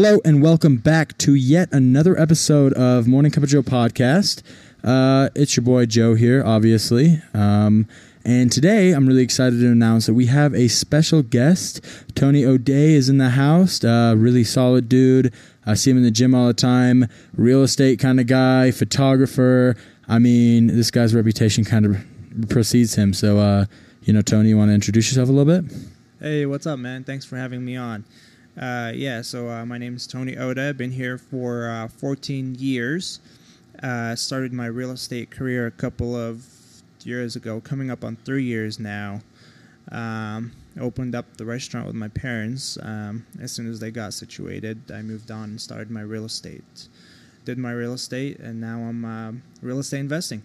Hello and welcome back to yet another episode of Morning Cup of Joe podcast. Uh, it's your boy Joe here, obviously. Um, and today I'm really excited to announce that we have a special guest. Tony O'Day is in the house. Uh, really solid dude. I see him in the gym all the time. Real estate kind of guy, photographer. I mean, this guy's reputation kind of precedes him. So, uh, you know, Tony, you want to introduce yourself a little bit? Hey, what's up, man? Thanks for having me on. Uh, yeah, so uh, my name is Tony Oda. I've been here for uh, 14 years. Uh, started my real estate career a couple of years ago, coming up on three years now. Um, opened up the restaurant with my parents. Um, as soon as they got situated, I moved on and started my real estate. Did my real estate, and now I'm um, real estate investing.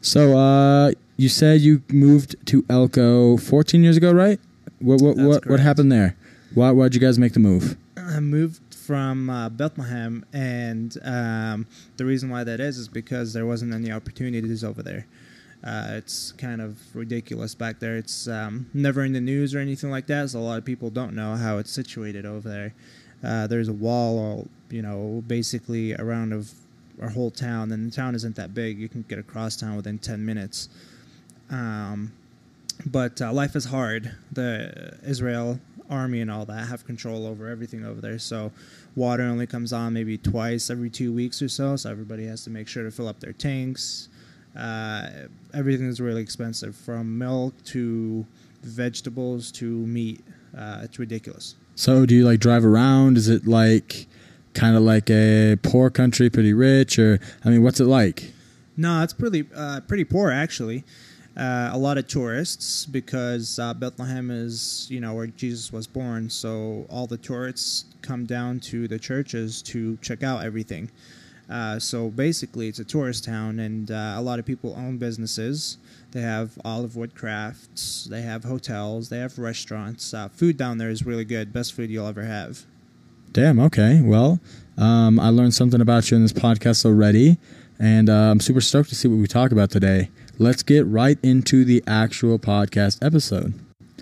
So, uh, you said you moved to Elko 14 years ago, right? What what That's what, what happened there? Why why'd you guys make the move? I moved from uh, Bethlehem, and um, the reason why that is is because there wasn't any opportunities over there. Uh, it's kind of ridiculous back there. It's um, never in the news or anything like that, so a lot of people don't know how it's situated over there. Uh, there's a wall, all, you know, basically around of our whole town, and the town isn't that big. You can get across town within 10 minutes. Um, but uh, life is hard. The Israel army and all that have control over everything over there. So water only comes on maybe twice every two weeks or so. So everybody has to make sure to fill up their tanks. Uh, everything is really expensive, from milk to vegetables to meat. Uh, it's ridiculous. So, do you like drive around? Is it like kind of like a poor country, pretty rich, or I mean, what's it like? No, it's pretty uh, pretty poor actually. Uh, a lot of tourists because uh, Bethlehem is you know where Jesus was born, so all the tourists come down to the churches to check out everything. Uh, so basically, it's a tourist town, and uh, a lot of people own businesses. They have olive wood crafts, they have hotels, they have restaurants. Uh, food down there is really good, best food you'll ever have. Damn. Okay. Well, um, I learned something about you in this podcast already, and uh, I'm super stoked to see what we talk about today. Let's get right into the actual podcast episode.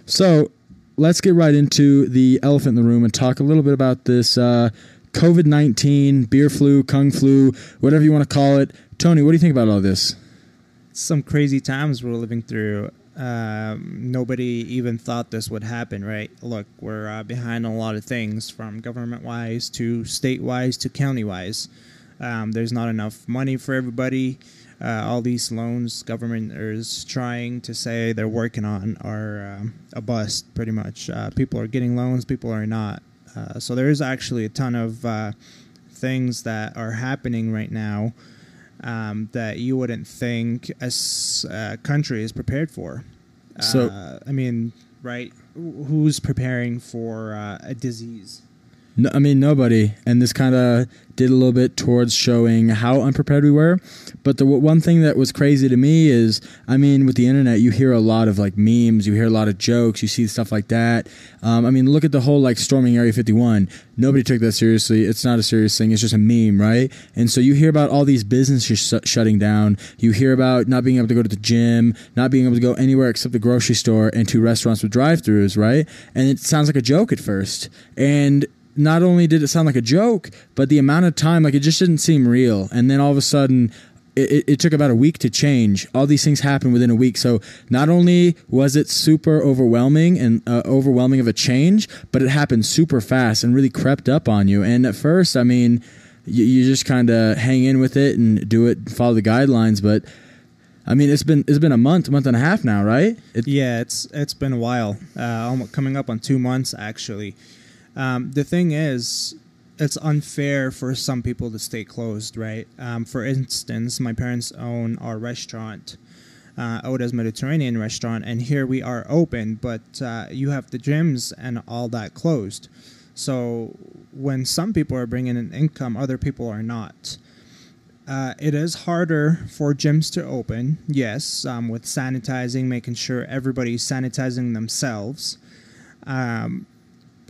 So, let's get right into the elephant in the room and talk a little bit about this uh, COVID 19, beer flu, kung flu, whatever you want to call it. Tony, what do you think about all this? some crazy times we're living through. Um, nobody even thought this would happen, right? Look, we're uh, behind a lot of things from government wise to state wise to county wise. Um, there's not enough money for everybody. Uh, all these loans government is trying to say they're working on are um, a bust, pretty much. Uh, people are getting loans, people are not. Uh, so there is actually a ton of uh, things that are happening right now um, that you wouldn't think a uh, country is prepared for. So- uh, I mean, right? Who's preparing for uh, a disease? No, I mean, nobody. And this kind of did a little bit towards showing how unprepared we were. But the one thing that was crazy to me is, I mean, with the internet, you hear a lot of like memes, you hear a lot of jokes, you see stuff like that. Um, I mean, look at the whole like storming Area 51. Nobody took that seriously. It's not a serious thing. It's just a meme, right? And so you hear about all these businesses sh- shutting down. You hear about not being able to go to the gym, not being able to go anywhere except the grocery store and to restaurants with drive-throughs, right? And it sounds like a joke at first. And not only did it sound like a joke, but the amount of time, like it just didn't seem real. And then all of a sudden, it, it, took about a week to change. All these things happened within a week. So not only was it super overwhelming and uh, overwhelming of a change, but it happened super fast and really crept up on you. And at first, I mean, you, you just kind of hang in with it and do it, follow the guidelines. But I mean, it's been it's been a month, month and a half now, right? It, Yeah, it's it's been a while. Uh, coming up on two months actually. Um, the thing is, it's unfair for some people to stay closed, right? Um, for instance, my parents own our restaurant, uh, Oda's Mediterranean restaurant, and here we are open, but uh, you have the gyms and all that closed. So when some people are bringing in income, other people are not. Uh, it is harder for gyms to open, yes, um, with sanitizing, making sure everybody's sanitizing themselves. Um,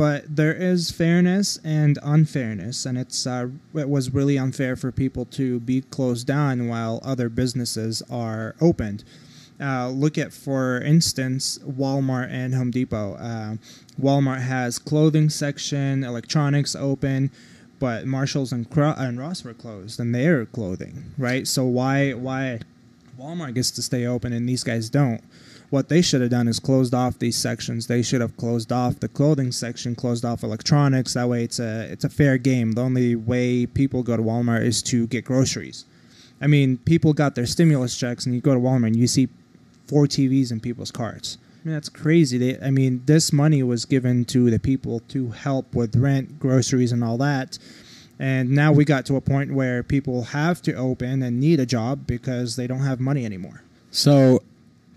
but there is fairness and unfairness, and it's uh, it was really unfair for people to be closed down while other businesses are opened. Uh, look at, for instance, Walmart and Home Depot. Uh, Walmart has clothing section, electronics open, but Marshalls and, Cro- and Ross were closed, and they're clothing, right? So why why Walmart gets to stay open and these guys don't? What they should have done is closed off these sections. They should have closed off the clothing section, closed off electronics. That way, it's a it's a fair game. The only way people go to Walmart is to get groceries. I mean, people got their stimulus checks, and you go to Walmart and you see four TVs in people's carts. I mean, that's crazy. They, I mean, this money was given to the people to help with rent, groceries, and all that. And now we got to a point where people have to open and need a job because they don't have money anymore. So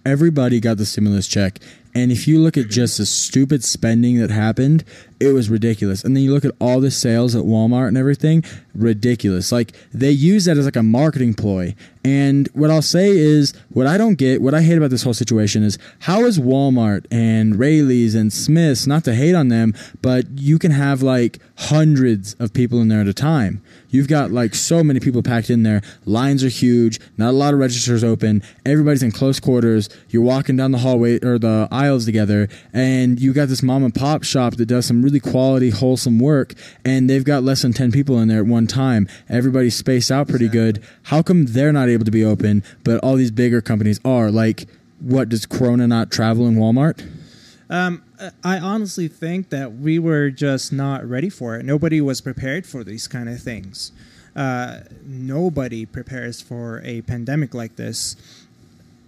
everybody got the stimulus check. And if you look at just the stupid spending that happened, it was ridiculous. And then you look at all the sales at Walmart and everything, ridiculous. Like they use that as like a marketing ploy. And what I'll say is, what I don't get, what I hate about this whole situation is how is Walmart and Raley's and Smith's, not to hate on them, but you can have like hundreds of people in there at a time. You've got like so many people packed in there. Lines are huge. Not a lot of registers open. Everybody's in close quarters. You're walking down the hallway or the aisles together, and you got this mom and pop shop that does some really quality, wholesome work, and they've got less than ten people in there at one time. Everybody's spaced out pretty Exactly. good. How come they're not able to be open, but all these bigger companies are? Like, what does Corona not travel in Walmart? Um, I honestly think that we were just not ready for it. Nobody was prepared for these kind of things. Uh, nobody prepares for a pandemic like this.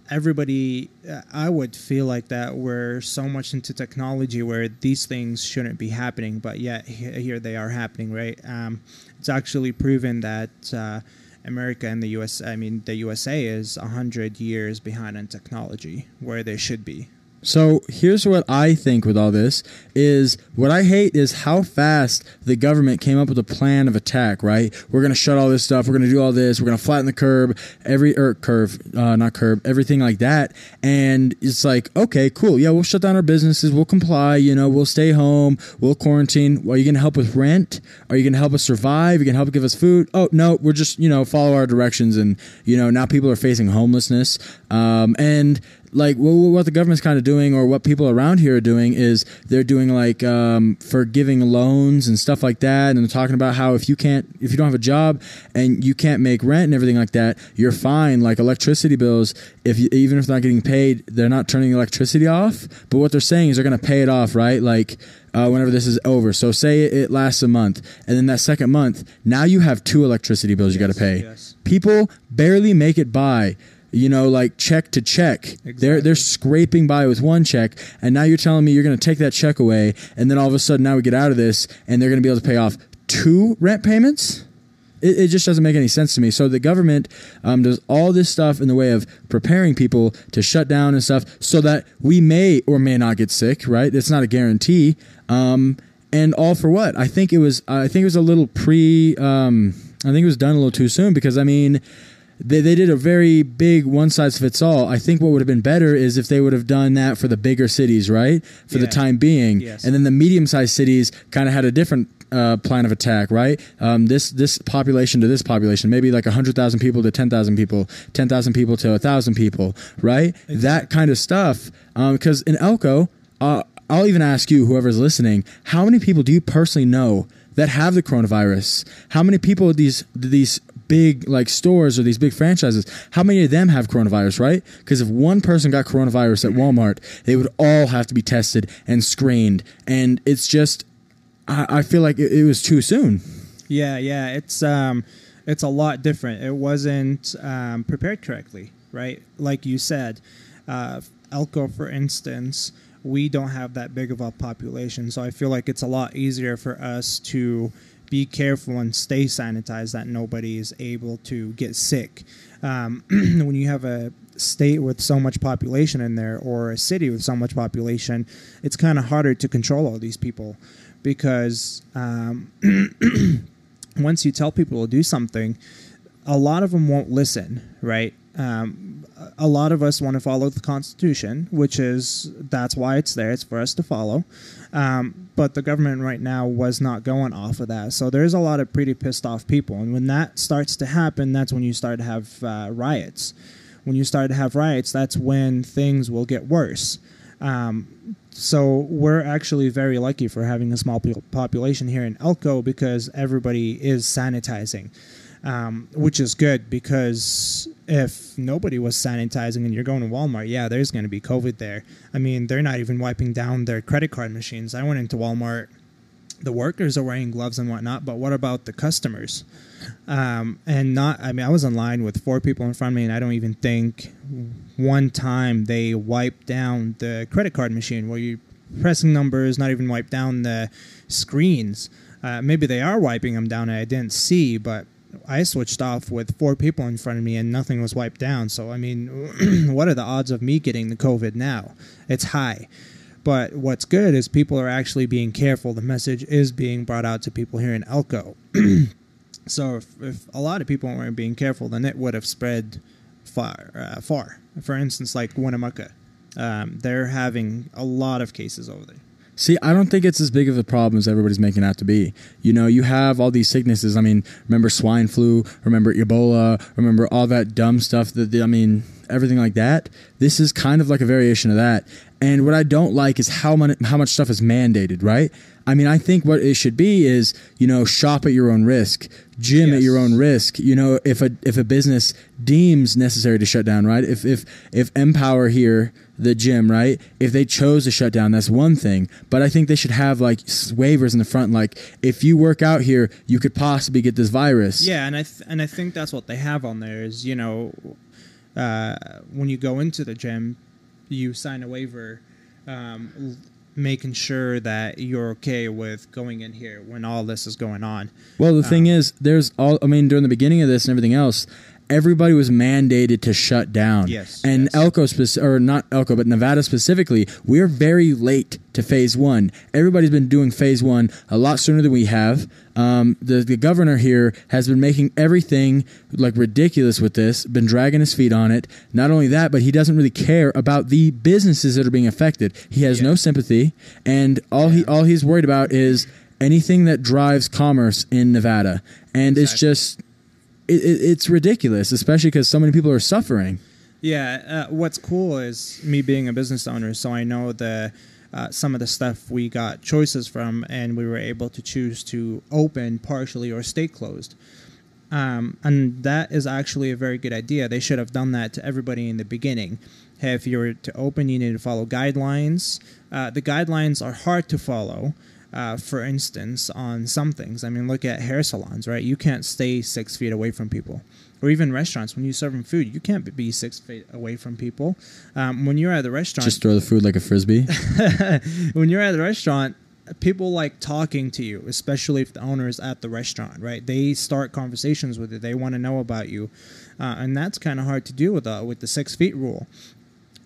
Everybody, uh, I would feel like that we're so much into technology where these things shouldn't be happening, but yet here they are happening, right? Um, it's actually proven that uh, America and the US, I mean, the USA is 100 years behind in technology where they should be. So here's what I think with all this is what I hate is how fast the government came up with a plan of attack. Right, we're gonna shut all this stuff. We're gonna do all this. We're gonna flatten the curb, every or curve, uh, not curb, everything like that. And it's like, okay, cool, yeah, we'll shut down our businesses. We'll comply. You know, we'll stay home. We'll quarantine. Well, are you gonna help with rent? Are you gonna help us survive? Are you gonna help give us food? Oh no, we're just you know follow our directions. And you know now people are facing homelessness. Um, and like what, what the government's kind of doing or what people around here are doing is they're doing like um, forgiving loans and stuff like that and they're talking about how if you can't if you don't have a job and you can't make rent and everything like that you're fine like electricity bills if you, even if they're not getting paid they're not turning electricity off. But what they're saying is they're going to pay it off right? Like uh, whenever this is over. So say it, it lasts a month and then that second month now you have two electricity bills you got to pay. yes. people barely make it by you know like check to check. They're they're scraping by with one check and now you're telling me you're going to take that check away and then all of a sudden now we get out of this and they're going to be able to pay off two rent payments? It, it just doesn't make any sense to me. So the government um, does all this stuff in the way of preparing people to shut down and stuff so that we may or may not get sick right? It's not a guarantee. Um, and all for what? I think it was i think it was a little pre um, i think it was done a little too soon because i mean they, they did a very big one size fits all. I think what would have been better is if they would have done that for the bigger cities, right? For the time being. Yes. And then the medium sized cities kind of had a different uh, plan of attack, right? Um, this this population to this population, maybe like 100,000 people to 10,000 people, 10,000 people to 1,000 people, right? That kind of stuff. Because in Elko, uh, I'll even ask you, whoever's listening, how many people do you personally know that have the coronavirus? How many people these these big like stores or these big franchises, how many of them have coronavirus, right? Because if one person got coronavirus at Walmart, they would all have to be tested and screened, and it's just, I, I feel like it, it was too soon. Yeah, yeah, it's um, it's a lot different. It wasn't um, prepared correctly, right? Like you said, uh, Elko, for instance, we don't have that big of a population, so I feel like it's a lot easier for us to be careful and stay sanitized that nobody is able to get sick. Um, when you have a state with so much population in there or a city with so much population, it's kind of harder to control all these people because um, once you tell people to do something, a lot of them won't listen, right? Um, a lot of us want to follow the Constitution, which is that's why it's there. It's for us to follow. Um, but the government right now was not going off of that, so there's a lot of pretty pissed off people. And when that starts to happen, that's when you start to have uh, riots. when you start to have riots, that's when things will get worse. Um, so we're actually very lucky for having a small population here in Elko because everybody is sanitizing, um, which is good because if nobody was sanitizing and you're going to Walmart, yeah, there's going to be COVID there. I mean, they're not even wiping down their credit card machines. I went into Walmart the workers are wearing gloves and whatnot, but what about the customers? Um, and not, I mean, I was in line with four people in front of me, and I don't even think one time they wiped down the credit card machine where you're pressing numbers, not even wipe down the screens. Uh, maybe they are wiping them down, I didn't see, but I switched off with four people in front of me and nothing was wiped down. So, I mean, what are the odds of me getting the COVID now? It's high. But what's good is people are actually being careful. The message is being brought out to people here in Elko. so if, if, a lot of people weren't being careful, then it would have spread far. Uh, far. For instance, like Winnemucca, um, they're having a lot of cases over there. See, I don't think it's as big of a problem as everybody's making out to be. You know, you have all these sicknesses. I mean, remember swine flu, remember Ebola, remember all that dumb stuff that, I mean, everything like that. This is kind of like a variation of that. And what I don't like is how much how much stuff is mandated, right? I mean, I think what it should be is, you know, shop at your own risk, gym yes. at your own risk. You know, if a if a business deems necessary to shut down, right? If if if Empower here, the gym, right? If they chose to shut down, that's one thing. But I think they should have like waivers in the front, like if you work out here, you could possibly get this virus. Yeah, and I th- and I think that's what they have on there is, you know, uh, when you go into the gym, you sign a waiver um, making sure that you're okay with going in here when all this is going on. Well, the um, thing is, there's all, I mean, during the beginning of this and everything else, everybody was mandated to shut down. Yes. And yes. Elko, speci- or not Elko, but Nevada specifically, we're very late to phase one. Everybody's been doing phase one a lot sooner than we have. Um, the, the governor here has been making everything like ridiculous with this, been dragging his feet on it. Not only that, but he doesn't really care about the businesses that are being affected. He has yeah. no sympathy, and all yeah. he all he's worried about is anything that drives commerce in Nevada. And exactly. it's just it, it, it's ridiculous, especially because so many people are suffering. Yeah, uh, what's cool is me being a business owner, so I know the uh, some of the stuff we got choices from, and we were able to choose to open partially or stay closed. Um, and that is actually a very good idea. They should have done that to everybody in the beginning. Hey, if you were to open, you need to follow guidelines. Uh, the guidelines are hard to follow uh, for instance, on some things. I mean, look at hair salons, right? You can't stay six feet away from people. Or even restaurants, when you serve them food, you can't be six feet away from people. Um, when you're at the restaurant, just throw the food like a frisbee. when you're at the restaurant, people like talking to you, especially if the owner is at the restaurant, right? They start conversations with you. They want to know about you, uh, and that's kind of hard to do with uh, with the six feet rule.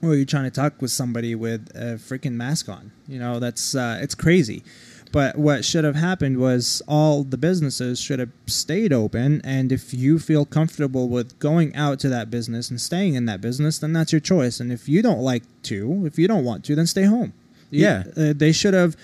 Or you're trying to talk with somebody with a freaking mask on. You know, that's uh, it's crazy. But what should have happened was all the businesses should have stayed open. And if you feel comfortable with going out to that business and staying in that business, then that's your choice. And if you don't like to, if you don't want to, then stay home. Yeah, uh, they should have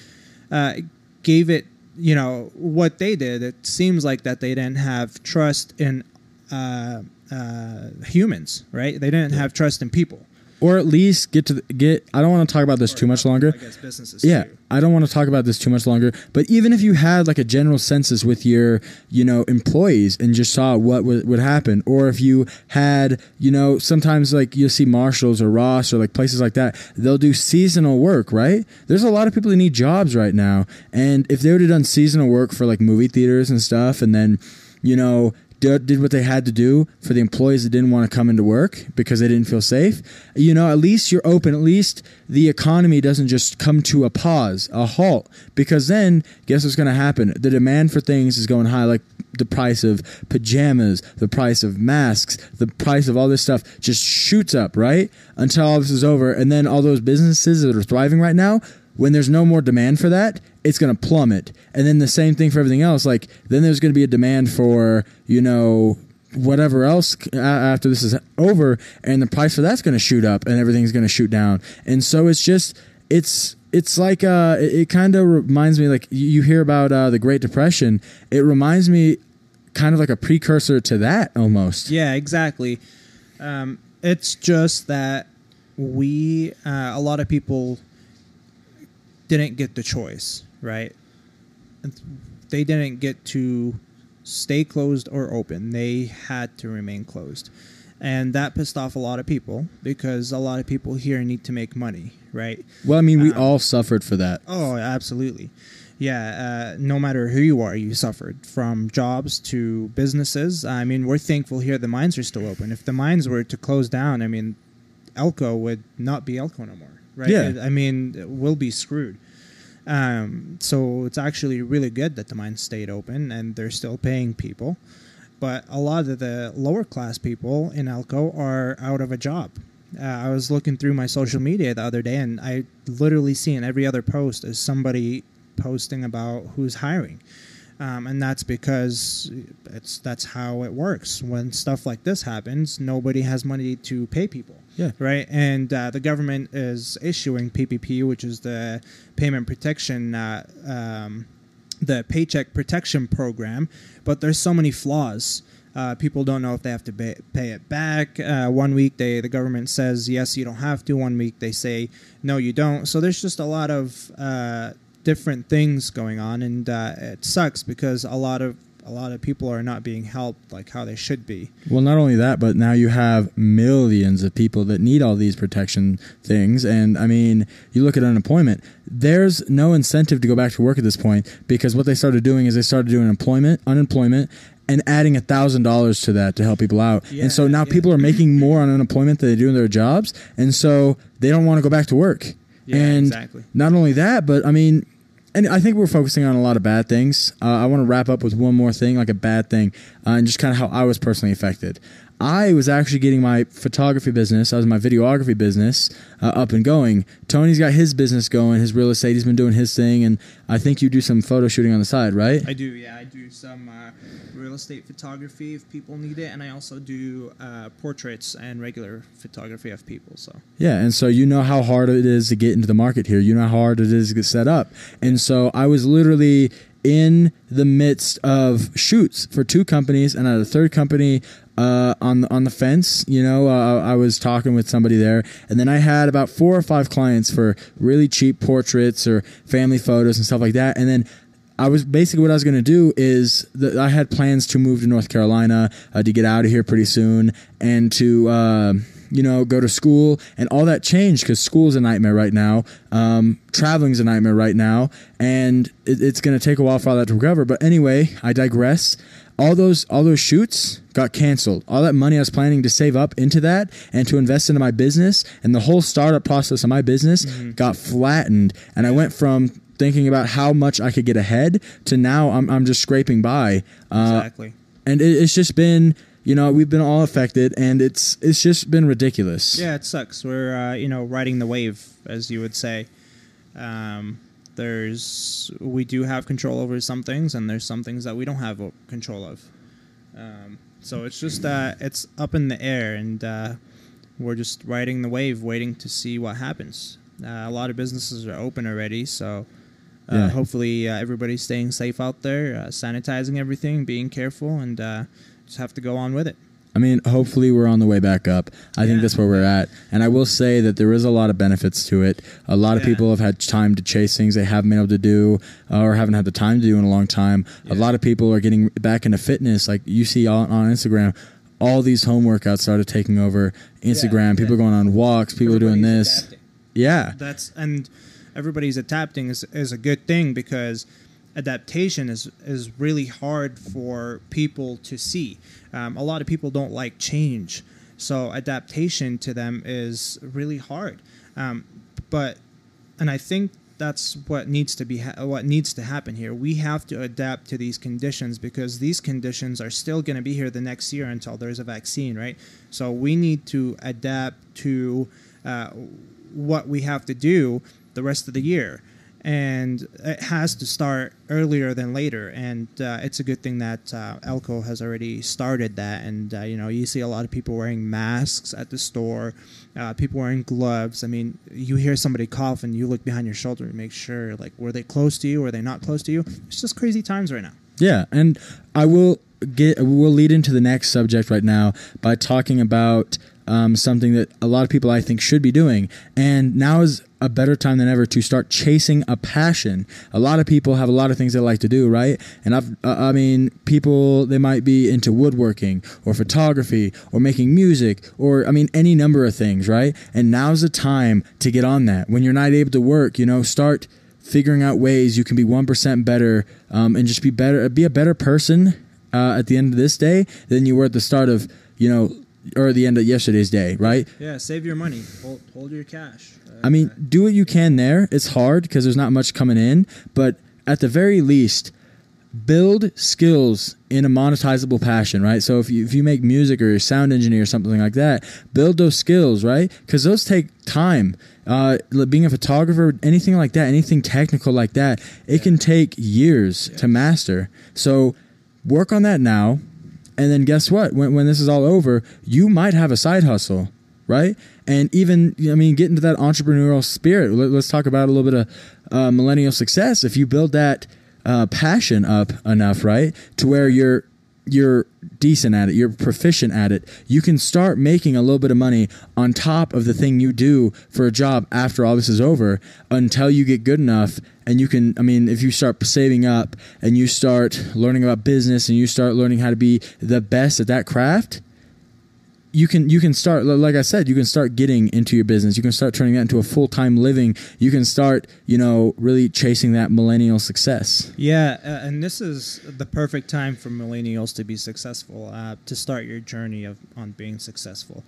uh, gave it. You know what they did. It seems like that they didn't have trust in uh, uh humans, right? They didn't have trust in people or at least get to the, get. I don't want to talk about this too much longer. I guess businesses. Yeah. I don't want to talk about this too much longer. But even if you had like a general census with your, you know, employees and just saw what would, would happen, or if you had, you know, sometimes like you'll see Marshalls or Ross or like places like that, they'll do seasonal work, right? There's a lot of people who need jobs right now, and if they would have done seasonal work for like movie theaters and stuff, and then you know, did what they had to do for the employees that didn't want to come into work because they didn't feel safe. You know, at least you're open. At least the economy doesn't just come to a pause, a halt. Because then, guess what's going to happen? The demand for things is going high, like the price of pajamas, the price of masks, the price of all this stuff just shoots up, right? Until all this is over. And then all those businesses that are thriving right now, when there's no more demand for that, it's going to plummet. And then the same thing for everything else. Like then there's going to be a demand for you know whatever else after this is over, and the price for that's going to shoot up, and everything's going to shoot down. And so it's just it's it's like uh, it, it kind of reminds me like you hear about uh, the Great Depression. It reminds me kind of like a precursor to that almost. Yeah, exactly. Um, it's just that we uh, a lot of people didn't get the choice, right? They didn't get to stay closed or open. They had to remain closed. And that pissed off a lot of people because a lot of people here need to make money, right? Well, I mean, we Um, all suffered for that. Oh, absolutely. Yeah, uh, no matter who you are, you suffered from jobs to businesses. I mean, we're thankful here the mines are still open. If the mines were to close down, I mean, Elko would not be Elko no more, right? Yeah. I mean, we'll be screwed. Um, so it's actually really good that the mines stayed open and they're still paying people. But a lot of the lower class people in Elko are out of a job. Uh, I was looking through my social media the other day, and I literally see in every other post is somebody posting about who's hiring, um, and that's because it's that's how it works. When stuff like this happens, nobody has money to pay people. Yeah. Right, and uh, the government is issuing PPP, which is the payment protection. Uh, um, the paycheck protection program, but there's so many flaws. Uh, people don't know if they have to pay, pay it back. Uh, one week they the government says yes, you don't have to. One week they say no, you don't. So there's just a lot of uh, different things going on, and uh, it sucks because a lot of a lot of people are not being helped like how they should be. Well, not only that, but now you have millions of people that need all these protection things. And I mean, you look at unemployment, there's no incentive to go back to work at this point because what they started doing is they started doing employment, unemployment, and adding a thousand dollars to that to help people out. Yeah, and so now yeah. people are making more on unemployment than they do in their jobs, and so they don't want to go back to work. Yeah, and exactly. not only that, but I mean, and I think we're focusing on a lot of bad things. Uh, I want to wrap up with one more thing, like a bad thing, uh, and just kind of how I was personally affected. I was actually getting my photography business, I was my videography business uh, up and going. Tony's got his business going, his real estate. He's been doing his thing, and I think you do some photo shooting on the side, right? I do, yeah. I do some uh, real estate photography if people need it, and I also do uh, portraits and regular photography of people. So Yeah, and so you know how hard it is to get into the market here. You know how hard it is to get set up. And so I was literally in the midst of shoots for two companies, and at a third company uh, on the on the fence. You know, uh, I was talking with somebody there, and then I had about four or five clients for really cheap portraits or family photos and stuff like that, and then. I was basically what I was going to do is that I had plans to move to North Carolina uh, to get out of here pretty soon and to uh, you know go to school and all that changed because school's a nightmare right now. Um, traveling's a nightmare right now, and it, it's going to take a while for all that to recover. But anyway, I digress. All those all those shoots got canceled. All that money I was planning to save up into that and to invest into my business and the whole startup process of my business got flattened. And I went from thinking about how much I could get ahead to now I'm, I'm just scraping by. Uh, exactly. and it, it's just been, you know, we've been all affected and it's it's just been ridiculous. Yeah, it sucks. We're uh, you know riding the wave, as you would say. Um, there's we do have control over some things, and there's some things that we don't have control of. Um, so it's just uh, it's up in the air, and uh, we're just riding the wave, waiting to see what happens. Uh, a lot of businesses are open already, so. Uh, Yeah. Hopefully, uh, everybody's staying safe out there, uh, sanitizing everything, being careful, and uh, just have to go on with it. I mean, hopefully we're on the way back up. I think that's where we're at. And I will say that there is a lot of benefits to it. A lot of people have had time to chase things they haven't been able to do uh, or haven't had the time to do in a long time. A lot of people are getting back into fitness. Like you see on, on Instagram, all these home workouts started taking over Instagram. Yeah. people going on walks. People doing this. adapting. Yeah. that's and everybody's adapting is, is a good thing because adaptation is is really hard for people to see. Um, a lot of people don't like change, so adaptation to them is really hard. Um, but and I think that's what needs to be ha- what needs to happen here. We have to adapt to these conditions because these conditions are still going to be here the next year until there's a vaccine, right? So we need to adapt to uh, what we have to do the rest of the year. And it has to start earlier than later, and uh, it's a good thing that uh, Elko has already started that. And uh, you know, you see a lot of people wearing masks at the store, uh, people wearing gloves. I mean, you hear somebody cough, and you look behind your shoulder and make sure, like, were they close to you? Were they not close to you? It's just crazy times right now. Yeah, and I will get we'll lead into the next subject right now by talking about um, something that a lot of people I think should be doing. And now is a better time than ever to start chasing a passion. A lot of people have a lot of things they like to do, right? And I've, uh, I mean, people they might be into woodworking or photography or making music or I mean any number of things, right? And now's the time to get on that. When you're not able to work, you know, start figuring out ways you can be one percent better um, and just be better, be a better person uh, at the end of this day than you were at the start of, you know, or the end of yesterday's day, right? Yeah, save your money. Hold, hold your cash. I mean, do what you can there. It's hard because there's not much coming in, but at the very least, build skills in a monetizable passion, right? So if you, if you make music or you're a sound engineer or something like that, build those skills, right? Because those take time. Uh, being a photographer, anything like that, anything technical like that, it can take years yeah. to master. So work on that now. And then guess what? When, when this is all over, you might have a side hustle, right? And even, I mean, get into that entrepreneurial spirit. Let, us talk about a little bit of uh, millennial success. If you build that uh, passion up enough, right, to where you're you're decent at it, you're proficient at it, you can start making a little bit of money on top of the thing you do for a job after all this is over until you get good enough and you can I mean if you start saving up and you start learning about business and you start learning how to be the best at that craft, you can you can start like I said you can start getting into your business. You can start turning that into a full-time living. You can start you know really chasing that millennial success. Yeah uh, and this is the perfect time for millennials to be successful uh, to start your journey of on being successful.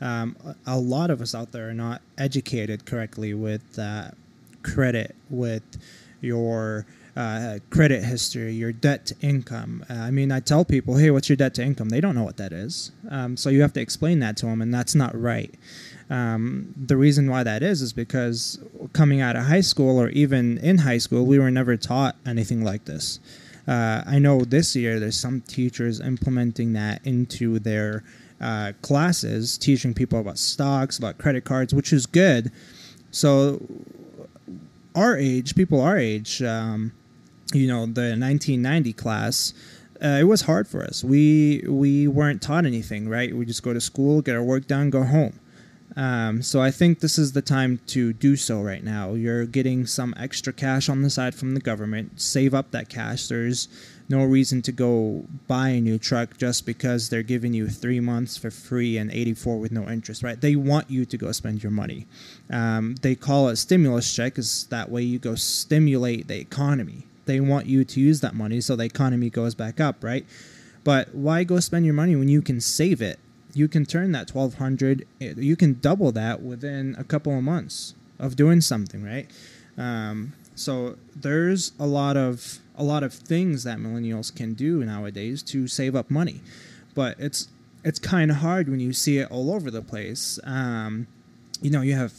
Um, a lot of us out there are not educated correctly with uh, credit with your uh, credit history, your debt to income. Uh, I mean, I tell people, hey, what's your debt to income? They don't know what that is. Um, so you have to explain that to them, and that's not right. Um, the reason why that is is because coming out of high school or even in high school, we were never taught anything like this. Uh, I know this year there's some teachers implementing that into their uh, classes, teaching people about stocks, about credit cards, which is good. So, our age, people our age, um, you know the 1990 class uh, it was hard for us. We we weren't taught anything right? We just go to school get our work done go home. Um, so i think this is the time to do so right now. You're getting some extra cash on the side from the government. Save up that cash. There's no reason to go buy a new truck just because they're giving you three months for free and 84 with no interest right? They want you to go spend your money. Um, they call it stimulus check is that way you go stimulate the economy they want you to use that money so the economy goes back up, right? But why go spend your money when you can save it? You can turn that 1200 you can double that within a couple of months of doing something, right? Um, so there's a lot of a lot of things that millennials can do nowadays to save up money, but it's it's kind of hard when you see it all over the place. Um, you know, you have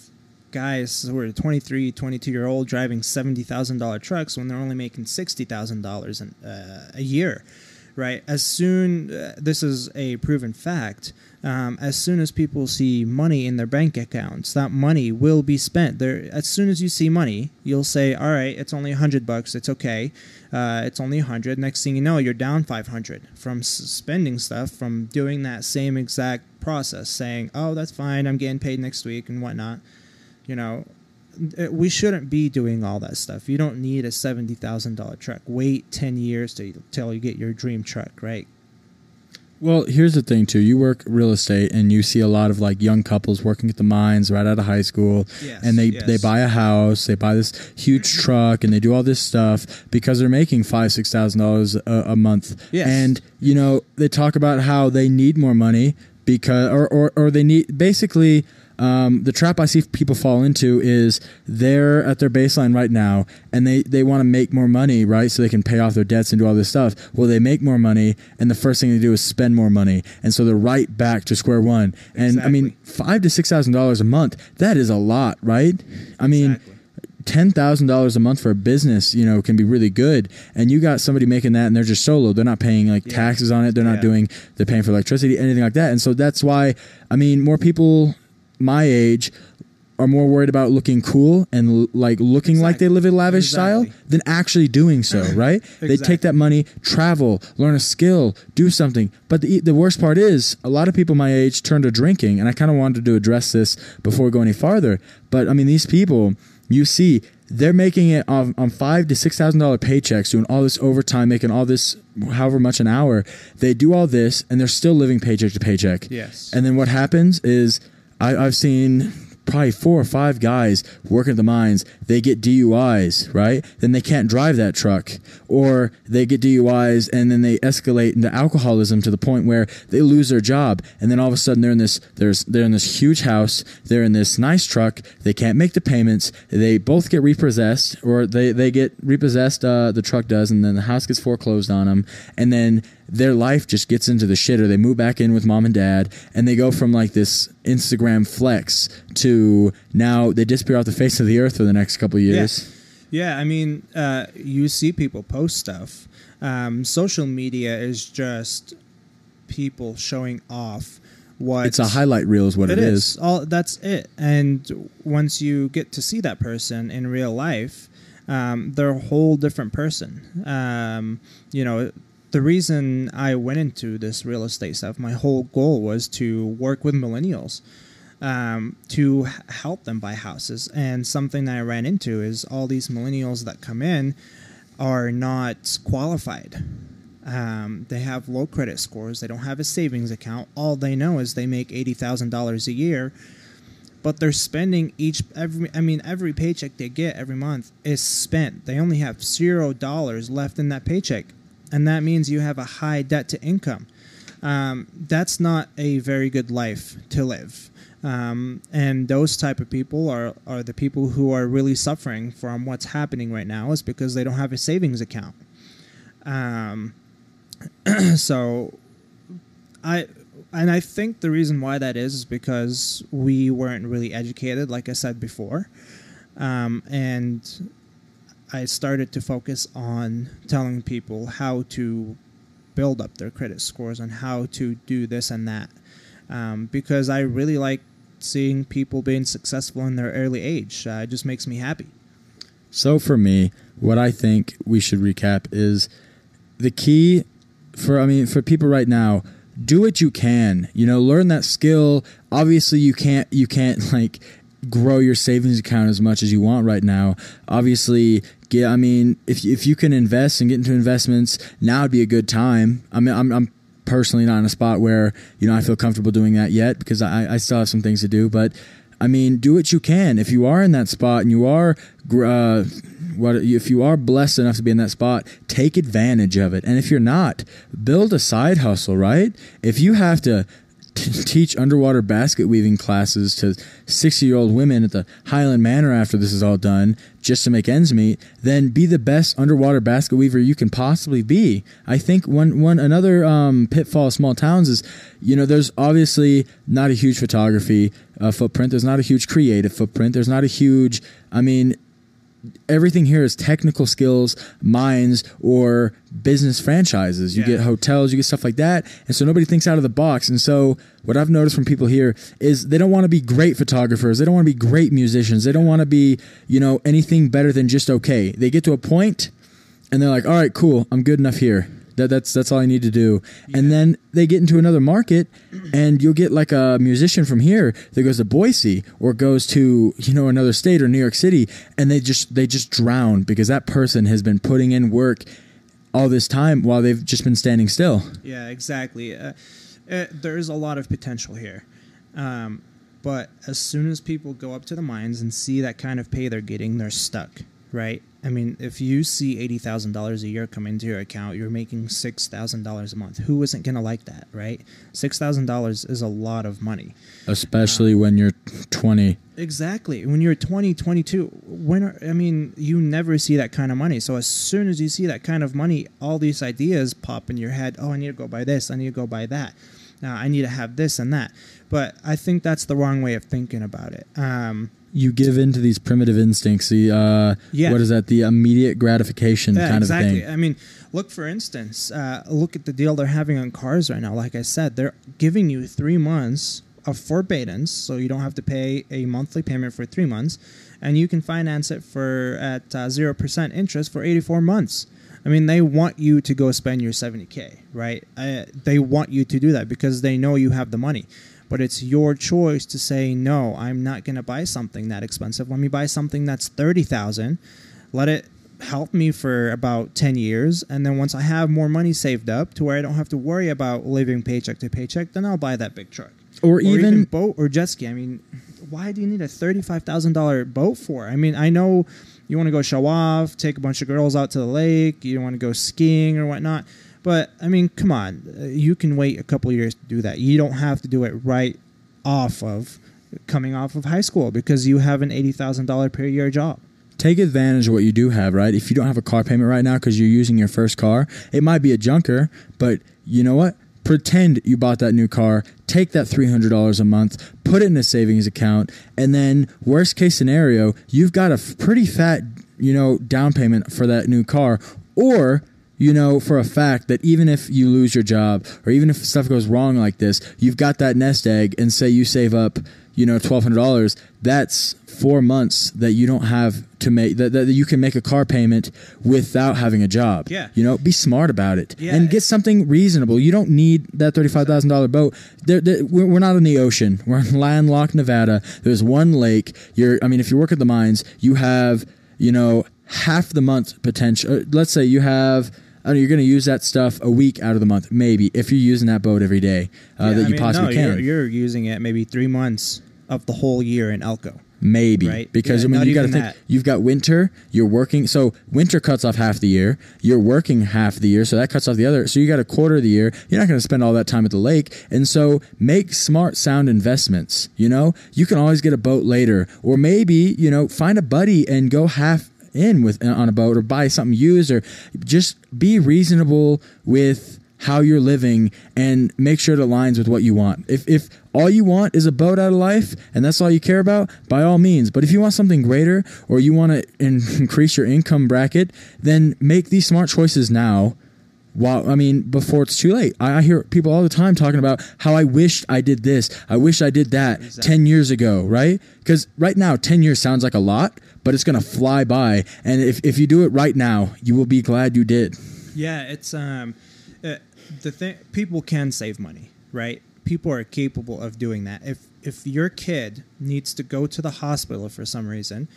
guys who are 23, 22 year old driving $70,000 trucks when they're only making $60,000 uh, a year, right? As soon, uh, this is a proven fact, um, as soon as people see money in their bank accounts, that money will be spent. There, as soon as you see money, you'll say, "All right, it's only hundred bucks. It's okay. Uh, it's only hundred. Next thing you know, you're down five hundred from spending stuff, from doing that same exact process, saying, "Oh, that's fine. I'm getting paid next week and whatnot." You know, eh, we shouldn't be doing all that stuff. You don't need a seventy thousand dollar truck. Wait ten years to till you get your dream truck, right? Well, here's the thing too. You work real estate, and you see a lot of like young couples working at the mines right out of high school, yes, and they yes. they buy a house, they buy this huge mm-hmm. truck, and they do all this stuff because they're making five six thousand dollars a month. Yes. and you know they talk about how they need more money because or or, or they need basically um, the trap I see people fall into is they're at their baseline right now and they, they want to make more money, right? So they can pay off their debts and do all this stuff. Well, they make more money and the first thing they do is spend more money. And so they're right back to square one. And exactly. I mean, five to six thousand dollars a month, that is a lot, right? I mean, exactly ten thousand dollars a month for a business, you know, can be really good. And you got somebody making that, and they're just solo. They're not paying like yeah. taxes on it. They're not yeah. doing. They're paying for electricity, anything like that. And so that's why, I mean, more people my age are more worried about looking cool and l- like looking like they live a lavish style than actually doing so, right? They take that money, travel, learn a skill, do something. But the the worst part is a lot of people my age turn to drinking, and I kind of wanted to address this before we go any farther. But I mean, these people you see. They're making it on, on five to six thousand dollar paychecks, doing all this overtime, making all this however much an hour. They do all this, and they're still living paycheck to paycheck. Yes. And then what happens is I, I've seen probably four or five guys working at the mines. They get DUIs, right? Then they can't drive that truck, or they get DUIs and then they escalate into alcoholism to the point where they lose their job. And then all of a sudden they're in this there's they're in this huge house. They're in this nice truck. They can't make the payments. They both get repossessed, or they they get repossessed. Uh, the truck does, and then the house gets foreclosed on them. And then their life just gets into the shitter. They move back in with mom and dad, and they go from like this Instagram flex to now they disappear off the face of the earth for the next couple of years. Yeah, yeah, I mean, uh, you see people post stuff. Um, social media is just people showing off what It's a highlight reel, is what It it is. is. All that's it. And once you get to see that person in real life, um, they're a whole different person. Um, you know, the reason I went into this real estate stuff, my whole goal was to work with millennials. Um, to help them buy houses, and something that I ran into is all these millennials that come in are not qualified. Um, they have low credit scores. They don't have a savings account. All they know is they make eighty thousand dollars a year, but they're spending each every. I mean, every paycheck they get every month is spent. They only have zero dollars left in that paycheck, and that means you have a high debt to income. Um, that's not a very good life to live. Um, and those type of people are, are the people who are really suffering from what's happening right now is because they don't have a savings account. Um, so I and I think the reason why that is is because we weren't really educated, like I said before, um, and I started to focus on telling people how to build up their credit scores and how to do this and that, um, because I really like seeing people being successful in their early age. Uh, it just makes me happy. So for me, what I think we should recap is the key for I mean for people right now, do what you can. You know, learn that skill. Obviously you can't you can't like grow your savings account as much as you want right now. Obviously, get I mean, if if you can invest and get into investments, now would be a good time. I mean, I'm I'm personally not in a spot where, you know, I feel comfortable doing that yet because I I still have some things to do, but I mean, do what you can. If you are in that spot and you are, uh, what if you are blessed enough to be in that spot, take advantage of it. And if you're not, build a side hustle. Right? If you have to t- teach underwater basket weaving classes to 60 year old women at the Highland Manor after this is all done just to make ends meet, then be the best underwater basket weaver you can possibly be. I think one, one another um, pitfall of small towns is, you know, there's obviously not a huge photography uh, footprint. There's not a huge creative footprint. There's not a huge, I mean, everything here is technical skills, mines, or business franchises. You Yeah. get hotels, you get stuff like that. And so nobody thinks out of the box. And so what I've noticed from people here is they don't want to be great photographers. They don't want to be great musicians. They don't want to be, you know, anything better than just okay. They get to a point and they're like, all right, cool, I'm good enough here. That, that's that's all I need to do. And then they get into another market, and you'll get like a musician from here that goes to Boise or goes to you know another state or New York City, and they just they just drown because that person has been putting in work all this time while they've just been standing still. Yeah, exactly. Uh, uh, there's a lot of potential here. Um, but as soon as people go up to the mines and see that kind of pay they're getting, they're stuck, right? I mean, if you see $80,000 a year come into your account, you're making $6,000 a month. Who isn't going to like that, right? $6,000 is a lot of money. Especially when you're 20. Exactly. When you're 20, 22, when are, I mean, you never see that kind of money. So as soon as you see that kind of money, all these ideas pop in your head. Oh, I need to go buy this. I need to go buy that. Now I need to have this and that. But I think that's the wrong way of thinking about it. Um, You give in to these primitive instincts. The uh, Yeah. what is that? The immediate gratification yeah, kind exactly. of thing. I mean, look for instance, uh, look at the deal they're having on cars right now. Like I said, they're giving you three months of forbearance, so you don't have to pay a monthly payment for three months, and you can finance it for at uh, zero percent interest for 84 months. I mean, they want you to go spend your 70k, right? Uh, they want you to do that because they know you have the money. But it's your choice to say no. I'm not going to buy something that expensive. Let me buy something that's thirty thousand. Let it help me for about 10 years and then once i have more money saved up to where i don't have to worry about living paycheck to paycheck then i'll buy that big truck or, even, boat or jet ski i mean why do you need a $35000 boat for i mean i know you want to go show off take a bunch of girls out to the lake you want to go skiing or whatnot but i mean come on you can wait a couple years to do that you don't have to do it right off of coming off of high school because you have an $80000 per year job take advantage of what you do have, right? If you don't have a car payment right now because you're using your first car, it might be a junker, but you know what? Pretend you bought that new car, take that $300 a month, put it in a savings account, and then, worst case scenario, you've got a pretty fat, you know, down payment for that new car. Or you know for a fact that even if you lose your job or even if stuff goes wrong like this, you've got that nest egg and say you save up, you know, $1,200, that's four months that you don't have to make that, that you can make a car payment without having a job. Yeah. You know, be smart about it Yeah. and get something reasonable. You don't need that $35,000 boat. There, there, we're not in the ocean. We're in landlocked Nevada. There's one lake. You're, I mean, if you work at the mines, you have, you know, half the month potential. Let's say you have, I don't know, you're going to use that stuff a week out of the month, maybe, if you're using that boat every day uh, Yeah, that I you mean, possibly no, can. You're, you're using it maybe three months of the whole year in Elko. Maybe Right. because Yeah, I mean you got to think that. you've got winter. You're working, so winter cuts off half the year. You're working half the year, so that cuts off the other. So you got a quarter of the year. You're not going to spend all that time at the lake, and so make smart, sound investments. You know, you can always get a boat later, or maybe you know find a buddy and go half in with on a boat, or buy something used, or just be reasonable with how you're living and make sure it aligns with what you want. If if all you want is a boat out of life and that's all you care about, by all means. But if you want something greater or you want to in- increase your income bracket, then make these smart choices now. While I mean, before it's too late. I, I hear people all the time talking about how I wished I did this, I wish I did that Exactly. ten years ago, right? Because right now, ten years sounds like a lot, but it's gonna fly by. And if if you do it right now, you will be glad you did. Yeah, it's um, uh, the thing. People can save money, right? People are capable of doing that. If if your kid needs to go to the hospital for some reason,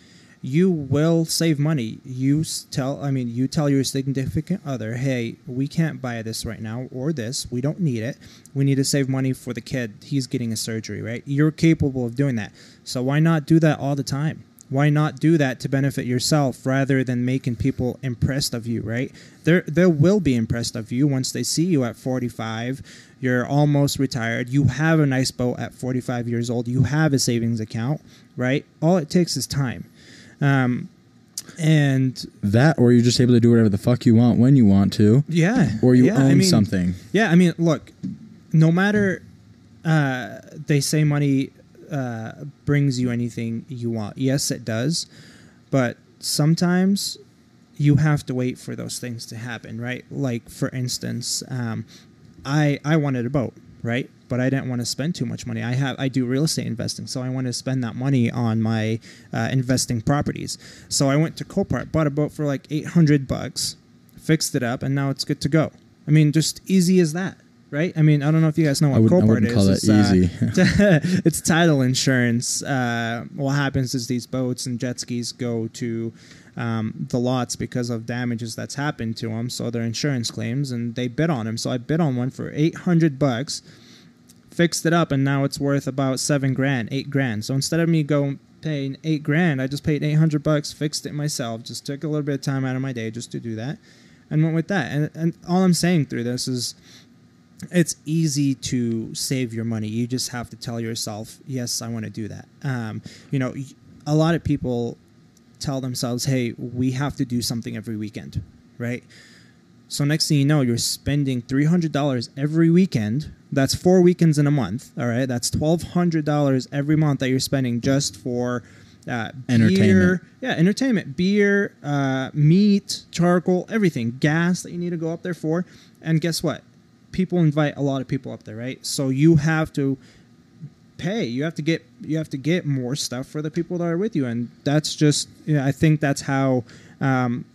you will save money. You tell, I mean, you tell your significant other, hey, we can't buy this right now or this. We don't need it. We need to save money for the kid. He's getting a surgery, right? You're capable of doing that. So why not do that all the time? Why not do that to benefit yourself rather than making people impressed of you, right? They they will be impressed of you once they see you at 45. You're almost retired. You have a nice boat at 45 years old. You have a savings account, right? All it takes is time. Um, and That, or you're just able to do whatever the fuck you want when you want to, yeah, or you yeah, own I mean, something. Yeah, I mean, look, no matter uh, they say money uh, brings you anything you want. Yes, it does, but sometimes you have to wait for those things to happen, right? Like for instance, um, I I wanted a boat, right? But I didn't want to spend too much money. I have I do real estate investing, so I want to spend that money on my uh, investing properties. So I went to Copart, bought a boat for like eight hundred bucks, fixed it up, and now it's good to go. I mean, just easy as that, right? I mean, I don't know if you guys know what I wouldn't, I wouldn't is. call It's, uh, easy. it's title insurance. Uh, what happens is these boats and jet skis go to um, the lots because of damages that's happened to them. So their insurance claims, and they bid on them. So I bid on one for eight hundred bucks, fixed it up, and now it's worth about seven grand, eight grand. So instead of me going paying eight grand, I just paid eight hundred bucks, fixed it myself. Just took a little bit of time out of my day just to do that, and went with that. And, and all I'm saying through this is it's easy to save your money. You just have to tell yourself, yes, I want to do that. Um, you know, a lot of people tell themselves, hey, we have to do something every weekend, right? So next thing you know, you're spending three hundred dollars every weekend. That's four weekends in a month. All right, that's twelve hundred dollars every month that you're spending just for uh, Entertainment. Beer, yeah, entertainment, beer, uh, meat, charcoal, everything, gas that you need to go up there for. And guess what? People invite a lot of people up there, right? So you have to pay. You have to get you have to get more stuff for the people that are with you, and that's just you know, I think that's how um,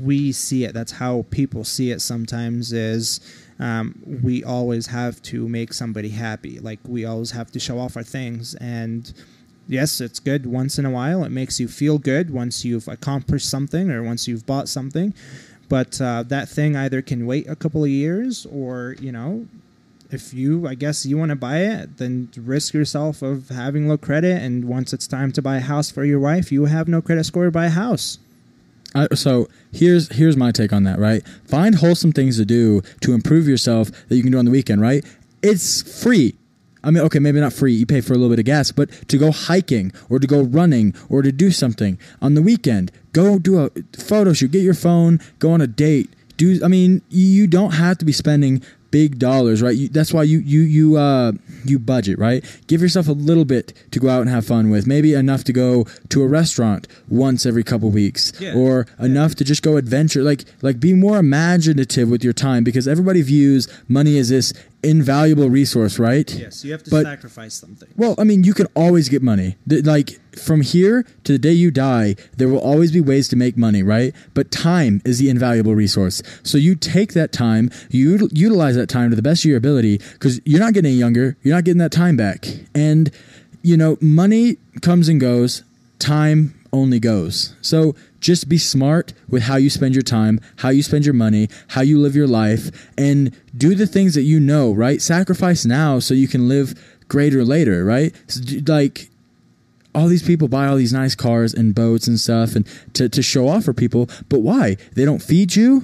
we see it. That's how people see it. Sometimes is um, we always have to make somebody happy. Like we always have to show off our things and. Yes, it's good once in a while. It makes you feel good once you've accomplished something or once you've bought something. But uh, that thing either can wait a couple of years or, you know, if you, I guess, you want to buy it, then risk yourself of having low credit. And once it's time to buy a house for your wife, you have no credit score to buy a house. I, so here's here's my take on that. Right, find wholesome things to do to improve yourself that you can do on the weekend. Right, it's free. I mean, okay, maybe not free. You pay for a little bit of gas, but to go hiking or to go running or to do something on the weekend, go do a photo shoot. Get your phone, go on a date. Do I mean you don't have to be spending big dollars, right? You, that's why you you you uh, you budget, right? Give yourself a little bit to go out and have fun with. Maybe enough to go to a restaurant once every couple weeks, Yeah. or Yeah. enough to just go adventure. Like like be more imaginative with your time because everybody views money as this invaluable resource, right? Yes, you have to But- sacrifice something. Well, I mean, you can always get money. Like from here to the day you die, there will always be ways to make money, right? But time is the invaluable resource. So you take that time, you utilize that time to the best of your ability because you're not getting any younger. You're not getting that time back. And, you know, money comes and goes, time only goes. So just be smart with how you spend your time, how you spend your money, how you live your life, and do the things that you know, right? Sacrifice now so you can live greater later, right? So, like, all these people buy all these nice cars and boats and stuff and to, to show off for people but why they don't feed you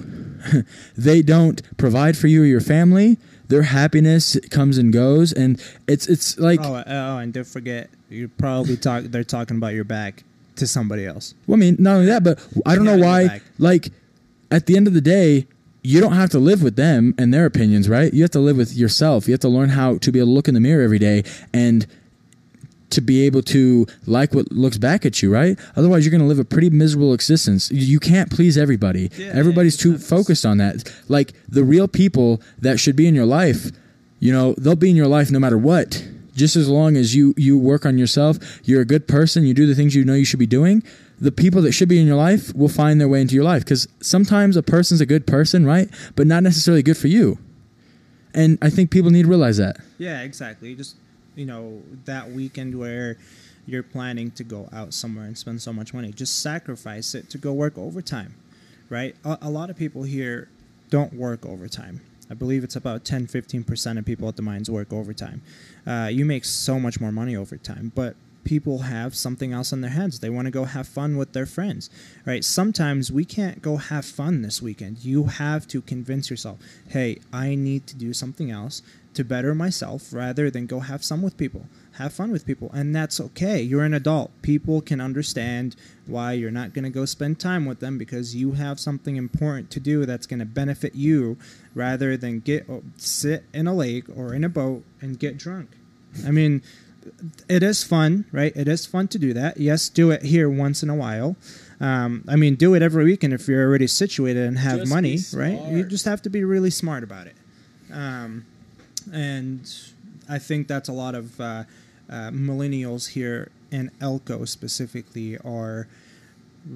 they don't provide for you or your family their happiness comes and goes and it's it's like oh, uh, oh, and don't forget, you're probably talk. They're talking about your back to somebody else. Well, I mean, not only that, but I don't know why. Like, at the end of the day, you don't have to live with them and their opinions, right? You have to live with yourself. You have to learn how to be able to look in the mirror every day and to be able to like what looks back at you, right? Otherwise, you're going to live a pretty miserable existence. You- can't please everybody. Yeah, Everybody's too focused on that. Like the real people that should be in your life, you know, they'll be in your life no matter what. Just as long as you you work on yourself, you're a good person, you do the things you know you should be doing. The people that should be in your life will find their way into your life because sometimes a person's a good person, right? But not necessarily good for you. And I think people need to realize that. Yeah, exactly. Just you know that weekend where you're planning to go out somewhere and spend so much money, just sacrifice it to go work overtime, right? A, a lot of people here don't work overtime. I believe it's about 10 15% of people at the mines work overtime. Uh, you make so much more money over time. but people have something else in their heads. They want to go have fun with their friends, right? Sometimes we can't go have fun this weekend. You have to convince yourself, hey, I need to do something else to better myself rather than go have some with people. Have fun with people, and that's okay. You're an adult. People can understand why you're not going to go spend time with them because you have something important to do that's going to benefit you rather than get sit in a lake or in a boat and get drunk. I mean, it is fun, right? It is fun to do that. Yes, do it here once in a while. Um, I mean, do it every weekend if you're already situated and have Just money, right? You just have to be really smart about it. Um, and I think that's a lot of uh, uh, millennials here in Elko specifically are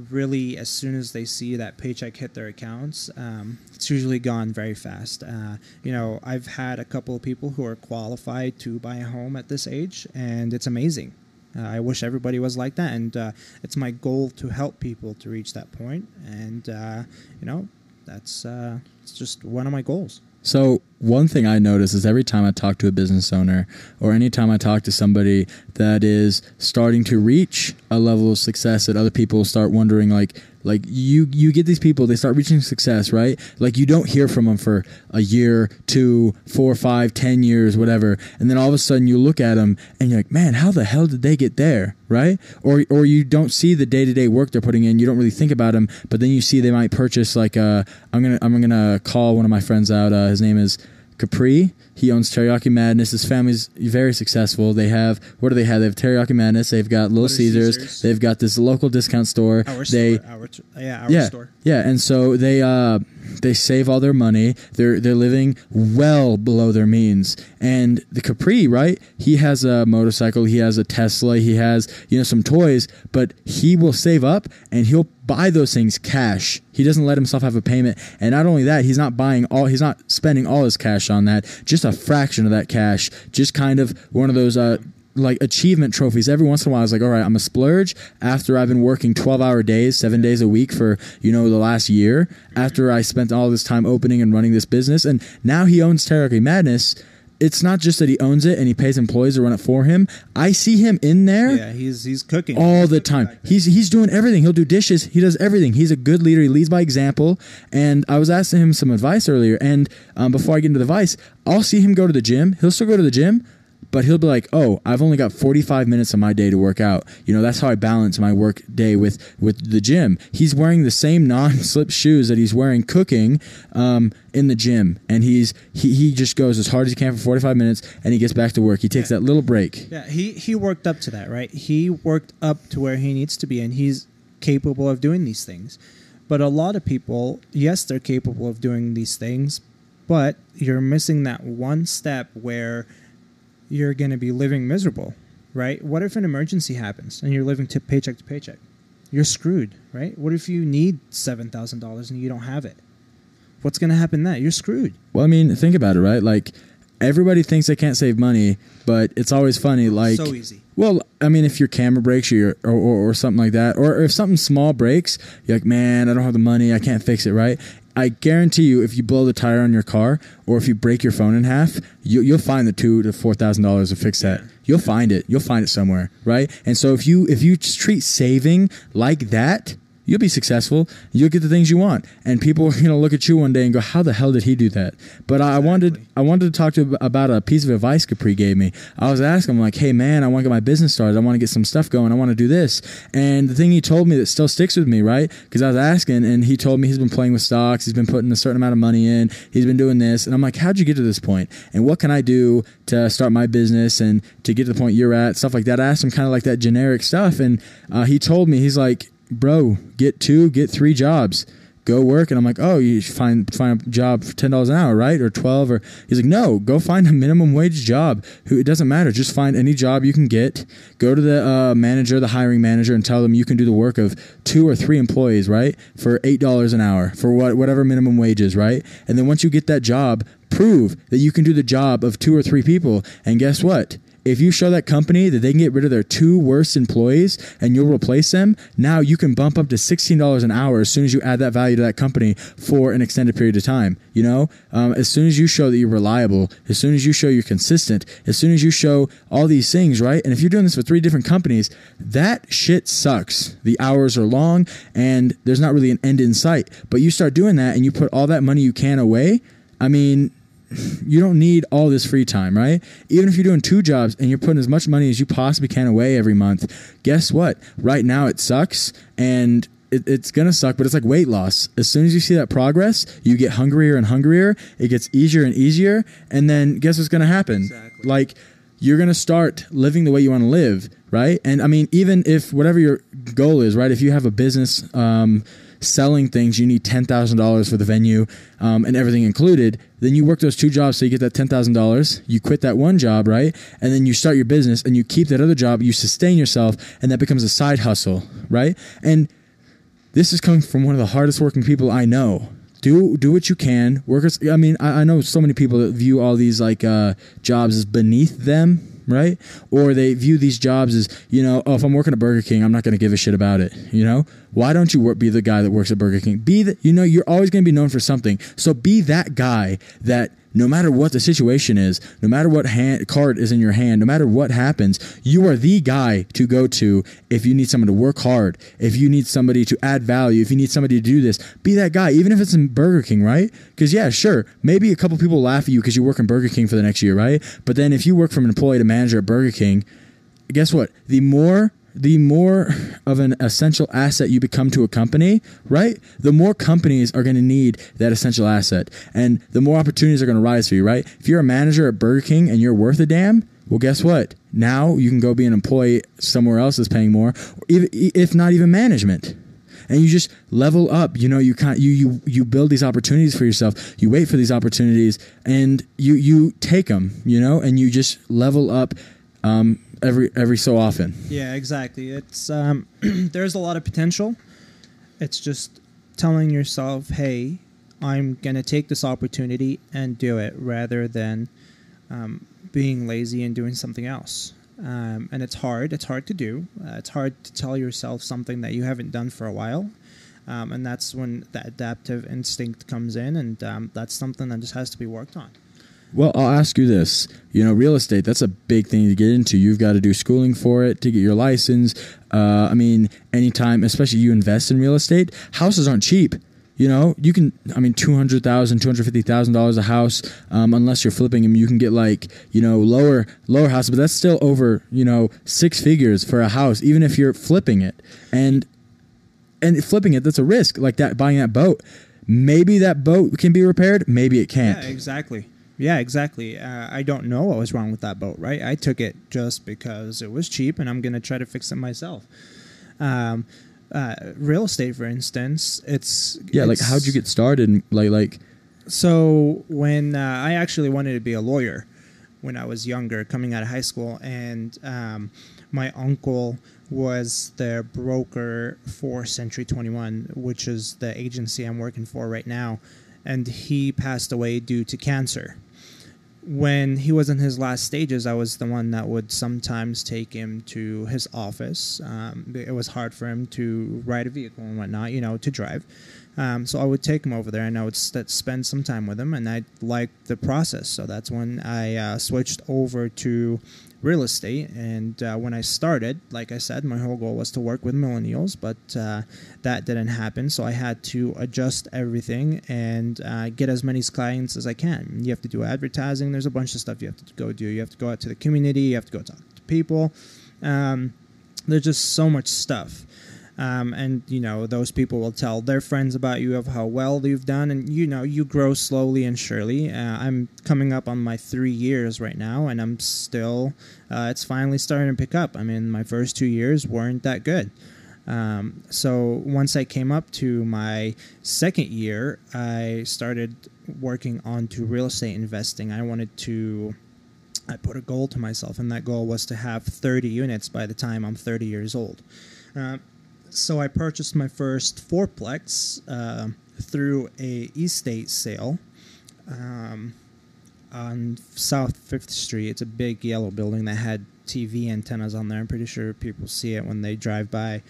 really as soon as they see that paycheck hit their accounts, um, it's usually gone very fast. Uh, you know, I've had a couple of people who are qualified to buy a home at this age, and it's amazing. Uh, I wish everybody was like that, and uh, it's my goal to help people to reach that point. And uh, you know, that's uh, it's just one of my goals. So one thing I notice is every time I talk to a business owner or anytime I talk to somebody that is starting to reach a level of success that other people start wondering like like you you get these people they start reaching success right? Like you don't hear from them for a year two four five ten years whatever. And then all of a sudden you look at them and you're like man how the hell did they get there? Right? Or or you don't see the day-to-day work they're putting in. You don't really think about them but then you see they might purchase like uh i'm gonna i'm gonna call one of my friends out uh, his name is Capri. He owns Teriyaki Madness. His family's very successful. They have what do they have? They have Teriyaki Madness. They've got Little Caesars. Caesars. They've got this local discount store. Our they store, our, yeah, our yeah store. yeah, and so they uh they save all their money. They're they're living well below their means. And the Capri, right? He has a motorcycle, he has a Tesla, he has, you know, some toys, but he will save up and he'll buy those things cash. He doesn't let himself have a payment. And not only that, he's not buying all he's not spending all his cash on that, just a fraction of that cash. Just kind of one of those uh like achievement trophies every once in a while. I was like, all right, I'm a splurge after I've been working 12 hour days, seven days a week for, you know, the last year after I spent all this time opening and running this business. And now he owns Teriyaki Madness. It's not just that he owns it and he pays employees to run it for him. I see him in there Yeah, he's he's cooking all the time. He's he's doing everything. He'll do dishes. He does everything. He's a good leader. He leads by example. And I was asking him some advice earlier. And um, before I get into the advice, I'll see him go to the gym. He'll still go to the gym, but he'll be like, "Oh, I've only got 45 minutes of my day to work out." You know, that's how I balance my work day with with the gym. He's wearing the same non-slip shoes that he's wearing cooking um, in the gym, and he's he he just goes as hard as he can for 45 minutes, and he gets back to work. He takes that little break. Yeah, he he worked up to that, right? He worked up to where he needs to be, and he's capable of doing these things. But a lot of people, yes, they're capable of doing these things, but you're missing that one step where you're going to be living miserable, right? What if an emergency happens and you're living to paycheck to paycheck? You're screwed, right? What if you need seven thousand dollars and you don't have it? What's going to happen then? You're screwed. Well, I mean, think about it, right? Like everybody thinks they can't save money, but it's always funny. Like, so easy. well, I mean, if your camera breaks or, or, or or something like that, or if something small breaks, you're like, man, I don't have the money, I can't fix it, right? I guarantee you, if you blow the tire on your car, or if you break your phone in half, you, you'll find the two to four thousand dollars to fix that. You'll find it. You'll find it somewhere, right? And so if you if you just treat saving like that, you'll be successful. You'll get the things you want, and people are gonna look at you one day and go, "How the hell did he do that?" But I wanted I wanted to talk to you about a piece of advice Capri gave me. I was asking him like, "Hey man, I want to get my business started. I want to get some stuff going. I want to do this." And the thing he told me that still sticks with me, right? Because I was asking, and he told me he's been playing with stocks. He's been putting a certain amount of money in. He's been doing this, and I'm like, "How'd you get to this point? And what can I do to start my business and to get to the point you're at? Stuff like that." I asked him kind of like that generic stuff, and uh, he told me he's like, "Bro, get two, get three jobs." go work and I'm like, oh, you find find a job for ten dollars an hour, right? Or twelve or he's like, no, go find a minimum wage job. Who it doesn't matter, just find any job you can get. Go to the uh, manager, the hiring manager, and tell them you can do the work of two or three employees, right? For eight dollars an hour, for what whatever minimum wage is, right? And then once you get that job, prove that you can do the job of two or three people. And guess what? If you show that company that they can get rid of their two worst employees and you'll replace them, now you can bump up to $16 an hour as soon as you add that value to that company for an extended period of time. You know, um, as soon as you show that you're reliable, as soon as you show you're consistent, as soon as you show all these things, right? And if you're doing this for three different companies, that shit sucks. The hours are long and there's not really an end in sight. But you start doing that and you put all that money you can away. I mean, you don't need all this free time, right? Even if you're doing two jobs and you're putting as much money as you possibly can away every month, guess what? Right now it sucks and it, it's gonna suck, but it's like weight loss. As soon as you see that progress, you get hungrier and hungrier. It gets easier and easier, and then guess what's gonna happen? Exactly. Like you're gonna start living the way you want to live, right? And I mean, even if whatever your goal is, right? If you have a business um, selling things, you need ten thousand dollars for the venue um, and everything included. Then you work those two jobs, so you get that ten thousand dollars. You quit that one job, right? And then you start your business, and you keep that other job. You sustain yourself, and that becomes a side hustle, right? And this is coming from one of the hardest working people I know. Do do what you can. Workers. I mean, I, I know so many people that view all these like uh, jobs as beneath them, right? Or they view these jobs as you know, oh, if I'm working at Burger King, I'm not going to give a shit about it. You know, why don't you work, be the guy that works at Burger King? Be the you know, you're always going to be known for something. So be that guy that no matter what the situation is, no matter what hand, card is in your hand, no matter what happens, you are the guy to go to if you need someone to work hard, if you need somebody to add value, if you need somebody to do this. Be that guy, even if it's in Burger King, right? Because, yeah, sure, maybe a couple people laugh at you because you work in Burger King for the next year, right? But then if you work from an employee to manager at Burger King, guess what? The more the more of an essential asset you become to a company, right? The more companies are going to need that essential asset, and the more opportunities are going to rise for you, right? If you're a manager at Burger King and you're worth a damn, well, guess what? Now you can go be an employee somewhere else that's paying more, if not even management. and you just level up. You know, you you you you build these opportunities for yourself. You wait for these opportunities, and you you take them. You know, and you just level up. Um, every every so often. Yeah, exactly. It's um, there's a lot of potential. It's just telling yourself, "Hey, I'm gonna take this opportunity and do it," rather than um, being lazy and doing something else. Um, and it's hard. It's hard to do. Uh, it's hard to tell yourself something that you haven't done for a while. Um, and that's when the adaptive instinct comes in, and um, that's something that just has to be worked on. Well, I'll ask you this. You know, real estate, that's a big thing to get into. You've got to do schooling for it to get your license. Uh, I mean, anytime, especially you invest in real estate, houses aren't cheap. You know, you can, I mean, $200,000, $250,000 a house, um, unless you're flipping them, you can get like, you know, lower, lower houses, but that's still over, you know, six figures for a house, even if you're flipping it. And, and flipping it, that's a risk. Like that, buying that boat. Maybe that boat can be repaired. Maybe it can't. Yeah, exactly. Yeah, exactly. Uh, I don't know what was wrong with that boat, right? I took it just because it was cheap, and I'm gonna try to fix it myself. Um, uh, real estate, for instance, it's yeah. it's, like, how'd you get started? Like, like. So when uh, I actually wanted to be a lawyer when I was younger, coming out of high school, and um, my uncle was the broker for Century 21, which is the agency I'm working for right now, and he passed away due to cancer when he was in his last stages, I was the one that would sometimes take him to his office. Um, it was hard for him to ride a vehicle and whatnot, you know, to drive. Um, so I would take him over there and I would st- spend some time with him, and I liked the process. So that's when I uh, switched over to real estate. And uh, when I started, like I said, my whole goal was to work with millennials, but uh, that didn't happen. So I had to adjust everything and uh, get as many clients as I can. You have to do advertising. There's a bunch of stuff you have to go do. You have to go out to the community. You have to go talk to people. Um, there's just so much stuff. Um, and you know those people will tell their friends about you of how well you've done. And you know you grow slowly and surely. Uh, i'm coming up on my three years right now and i'm still uh, it's finally starting to pick up. I mean my first two years weren't that good. Um, so once i came up to my second year i started working on to real estate investing. I wanted to i put a goal to myself and that goal was to have 30 units by the time i'm 30 years old. Uh, so I purchased my first fourplex uh, through a estate sale um, on South Fifth Street. It's a big yellow building that had TV antennas on there. I'm pretty sure people see it when they drive by.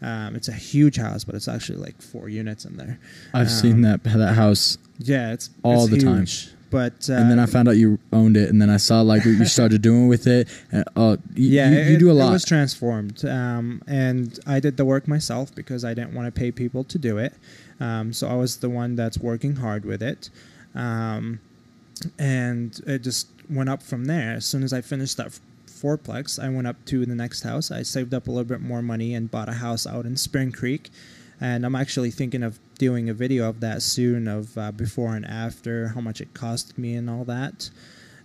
Um, it's a huge house, but it's actually like four units in there. I've Um, seen that that house Yeah, it's all it's the time. But uh, and then I found out you owned it, and then I saw like what you started doing with it. And, uh, you, yeah, you, you it, do a lot. It was transformed, um, and I did the work myself because I didn't want to pay people to do it. Um, so I was the one that's working hard with it, um, and it just went up from there. As soon as I finished that fourplex, I went up to the next house. I saved up a little bit more money and bought a house out in Spring Creek, and I'm actually thinking of doing a video of that soon of uh, before and after, how much it cost me and all that.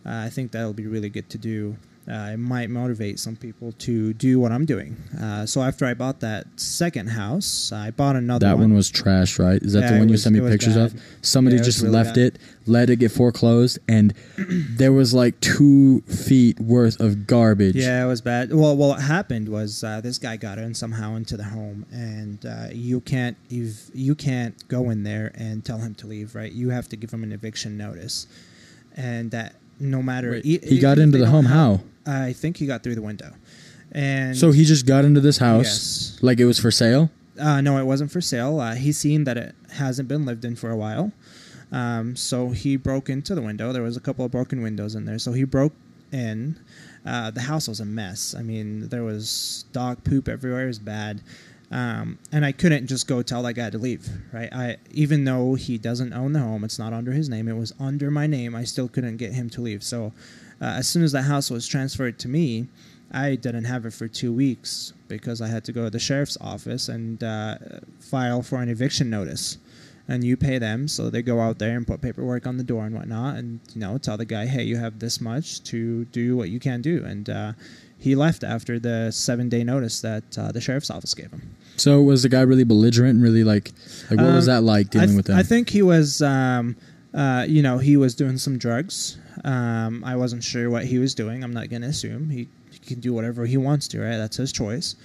Uh, I think that'll be really good to do. Uh, it might motivate some people to do what I'm doing. Uh, so after I bought that second house, I bought another that one. one was trash, right? Is that Yeah, the one you was- sent me pictures bad. of? Somebody Yeah, just really left bad. it, let it get foreclosed, and there was like two feet worth of garbage. Yeah, it was bad. Well, well, what happened was uh, this guy got in somehow into the home, and uh, you can't you you can't go in there and tell him to leave, right? You have to give him an eviction notice, and that no matter Wait, e- he got into the home. How? I think he got through the window, and So he just got into this house Yes. like it was for sale. Uh, no, it wasn't for sale. Uh, he's seen that it hasn't been lived in for a while. Um, so he broke into the window. There was a couple of broken windows in there. So he broke in. Uh, the house was a mess. I mean, there was dog poop everywhere. It was bad. Um, and I couldn't just go tell that guy to leave, right? I even though he doesn't own the home, it's not under his name. It was under my name. I still couldn't get him to leave. So uh, as soon as the house was transferred to me, I didn't have it for two weeks because I had to go to the sheriff's office and uh, file for an eviction notice. And you pay them, so they go out there and put paperwork on the door and whatnot, and you know tell the guy, hey, you have this much to do what you can do. And uh, he left after the seven day notice that uh, the sheriff's office gave him. So was the guy really belligerent and really like like what was Um, that like dealing th- with that? I think he was, um, uh, you know, he was doing some drugs. Um, I wasn't sure what he was doing. I'm not going to assume he, he can do whatever he wants to, right? That's his choice.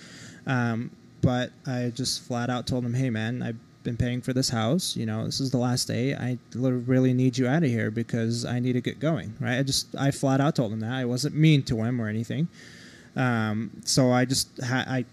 Um, but I just flat out told him, "Hey, man, I've been paying for this house. You know, this is the last day. I really need you out of here because I need to get going." Right? I just I flat out told him that. I wasn't mean to him or anything. Um, so I just ha- I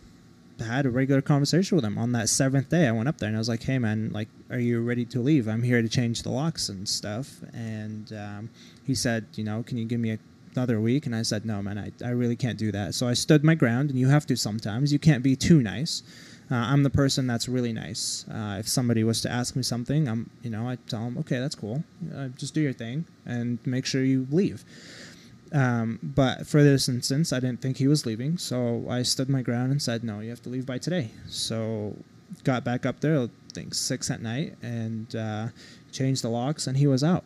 had a regular conversation with him on that seventh day. I went up there and I was like, "Hey, man, like, are you ready to leave? I'm here to change the locks and stuff." And um, he said, "You know, can you give me a, another week?" And I said, "No, man, I, I really can't do that." So I stood my ground, and you have to sometimes. You can't be too nice. Uh, I'm the person that's really nice. Uh, if somebody was to ask me something, I'm, you know, I tell them, "Okay, that's cool. Uh, just do your thing and make sure you leave." Um, but for this instance, I didn't think he was leaving, so I stood my ground and said, "No, you have to leave by today." So got back up there, I think six at night, and uh, changed the locks, and he was out.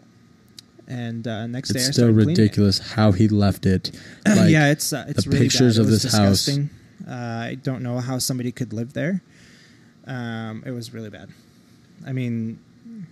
And uh, next day, it's still cleaning it. ridiculous how he left it. Like, yeah, it's uh, it's the really pictures bad. of this house. disgusting. Uh, I don't know how somebody could live there. Um, it was really bad. I mean,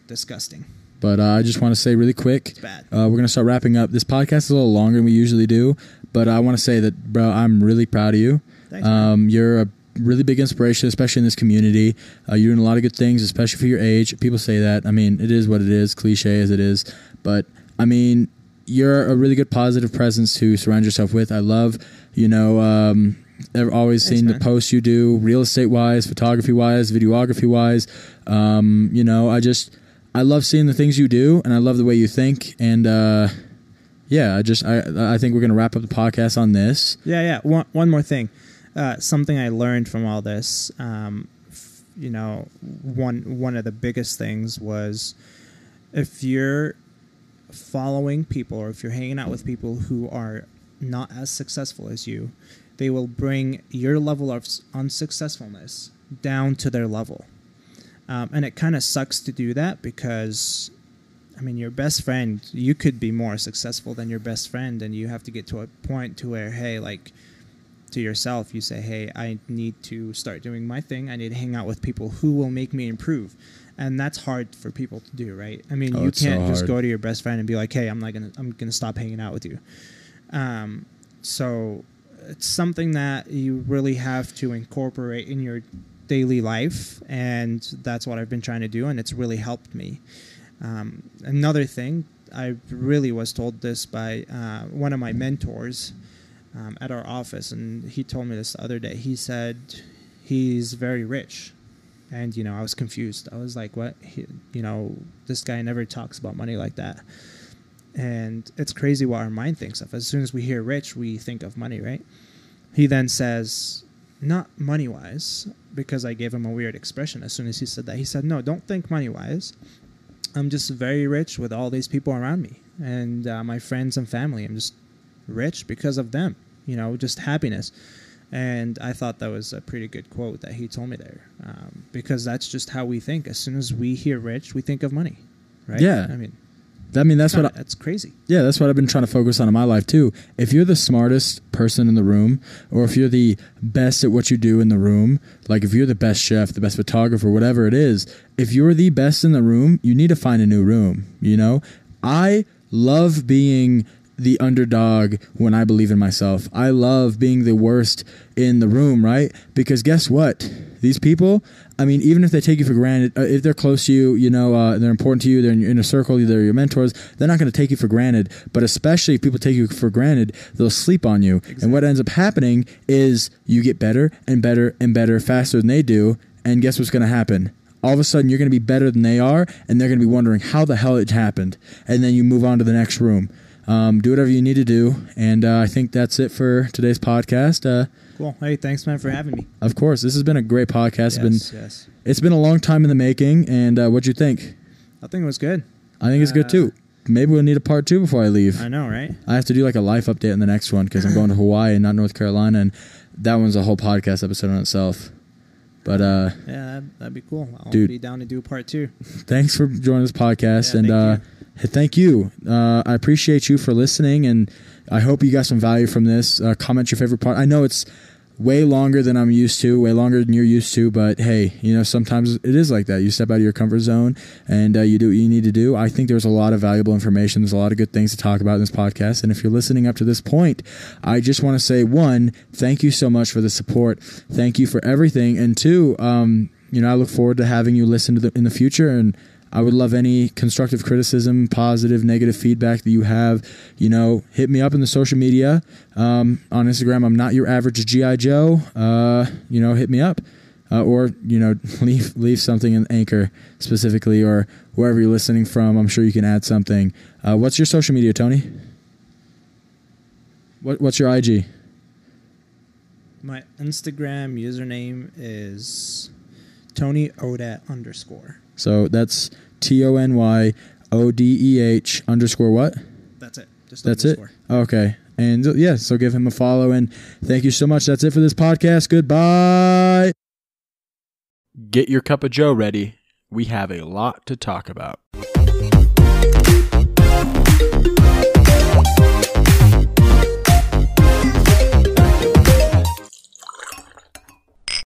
disgusting. But uh, I just want to say really quick, uh, we're gonna start wrapping up. This podcast is a little longer than we usually do, but I want to say that, bro, I'm really proud of you. Thanks. Um, you're a really big inspiration, especially in this community. Uh, you're doing a lot of good things, especially for your age. People say that. I mean, it is what it is, cliche as it is. But I mean, you're a really good positive presence to surround yourself with. I love, you know, um, I've always Thanks, seen the posts you do, real estate wise, photography wise, videography wise. Um, you know, I just, I love seeing the things you do, and I love the way you think. And uh, yeah, I just, I, I think we're gonna wrap up the podcast on this. Yeah, yeah. One, one more thing. Uh, something I learned from all this, um, f- you know, one one of the biggest things was if you're following people or if you're hanging out with people who are not as successful as you, they will bring your level of unsuccessfulness down to their level. Um, and it kind of sucks to do that because I mean, your best friend, you could be more successful than your best friend, and you have to get to a point to where, hey, like, to yourself, you say, hey, I need to start doing my thing. I need to hang out with people who will make me improve, and that's hard for people to do, right? I mean, Oh, you can't just go to your best friend and be like, hey, I'm not gonna, I'm gonna stop hanging out with you. Um, so it's something that you really have to incorporate in your daily life, and that's what I've been trying to do, and it's really helped me. Um, another thing, I really was told this by uh, one of my mentors um, at our office, and he told me this the other day. He said he's very rich, and you know I was confused. I was like, "What? He, you know, this guy never talks about money like that." And it's crazy what our mind thinks of. As soon as we hear rich, we think of money, right? He then says, not money wise, because I gave him a weird expression as soon as he said that. He said, No, don't think money wise. I'm just very rich with all these people around me and uh, my friends and family. I'm just rich because of them, you know, just happiness. And I thought that was a pretty good quote that he told me there um, because that's just how we think. As soon as we hear rich, we think of money, right? Yeah. I mean, I mean, that's what I, that's crazy. Yeah, that's what I've been trying to focus on in my life too. If you're the smartest person in the room, or if you're the best at what you do in the room, like if you're the best chef, the best photographer, whatever it is, if you're the best in the room, you need to find a new room. You know, I love being the underdog when I believe in myself. I love being the worst in the room, right? Because guess what? These people, I mean, even if they take you for granted, uh, if they're close to you, you know, uh, they're important to you, they're in your inner circle, they're your mentors, they're not going to take you for granted. But especially if people take you for granted, they'll sleep on you. And what ends up happening is you get better and better and better faster than they do. And guess what's going to happen? All of a sudden, you're going to be better than they are, and they're going to be wondering how the hell it happened. And then you move on to the next room. Um, do whatever you need to do. And uh, I think that's it for today's podcast. Uh, Cool. Hey, thanks, man, for having me. of course, this has been a great podcast. It's been yes, yes. it's been a long time in the making. And uh, what'd you think? I think it was good. I think it's good Uh, too. Maybe we'll need a part two before I leave. I know, right? I have to do like a life update in the next one because I'm going to Hawaii and not North Carolina, and that one's a whole podcast episode on itself. But uh, Yeah, that'd, that'd be cool. I'll Dude. be down to do part two. thanks for joining this podcast, Yeah, and uh, you. Thank you. Uh, I appreciate you for listening, and I hope you got some value from this. Uh, comment your favorite part. I know it's way longer than I'm used to, way longer than you're used to. But hey, you know, sometimes it is like that. You step out of your comfort zone and uh, you do what you need to do. I think there's a lot of valuable information. There's a lot of good things to talk about in this podcast. And if you're listening up to this point, I just want to say one, thank you so much for the support. Thank you for everything. And two, um, you know, I look forward to having you listen to the, in the future and I would love any constructive criticism, positive, negative feedback that you have. You know, hit me up in the social media um, on Instagram. I'm not your average GI Joe. Uh, you know, hit me up. Uh, or you know leave leave something in anchor specifically or wherever you're listening from i'm sure you can add something uh, what's your social media tony what, what's your ig My Instagram username is Tony Odeh underscore. So that's t-o-n-y-o-d-e-h underscore what That's it. Just That's it. Okay. And uh, yeah, so give him a follow and thank you so much. That's it for this podcast. Goodbye. Get your cup of Joe ready. We have a lot to talk about.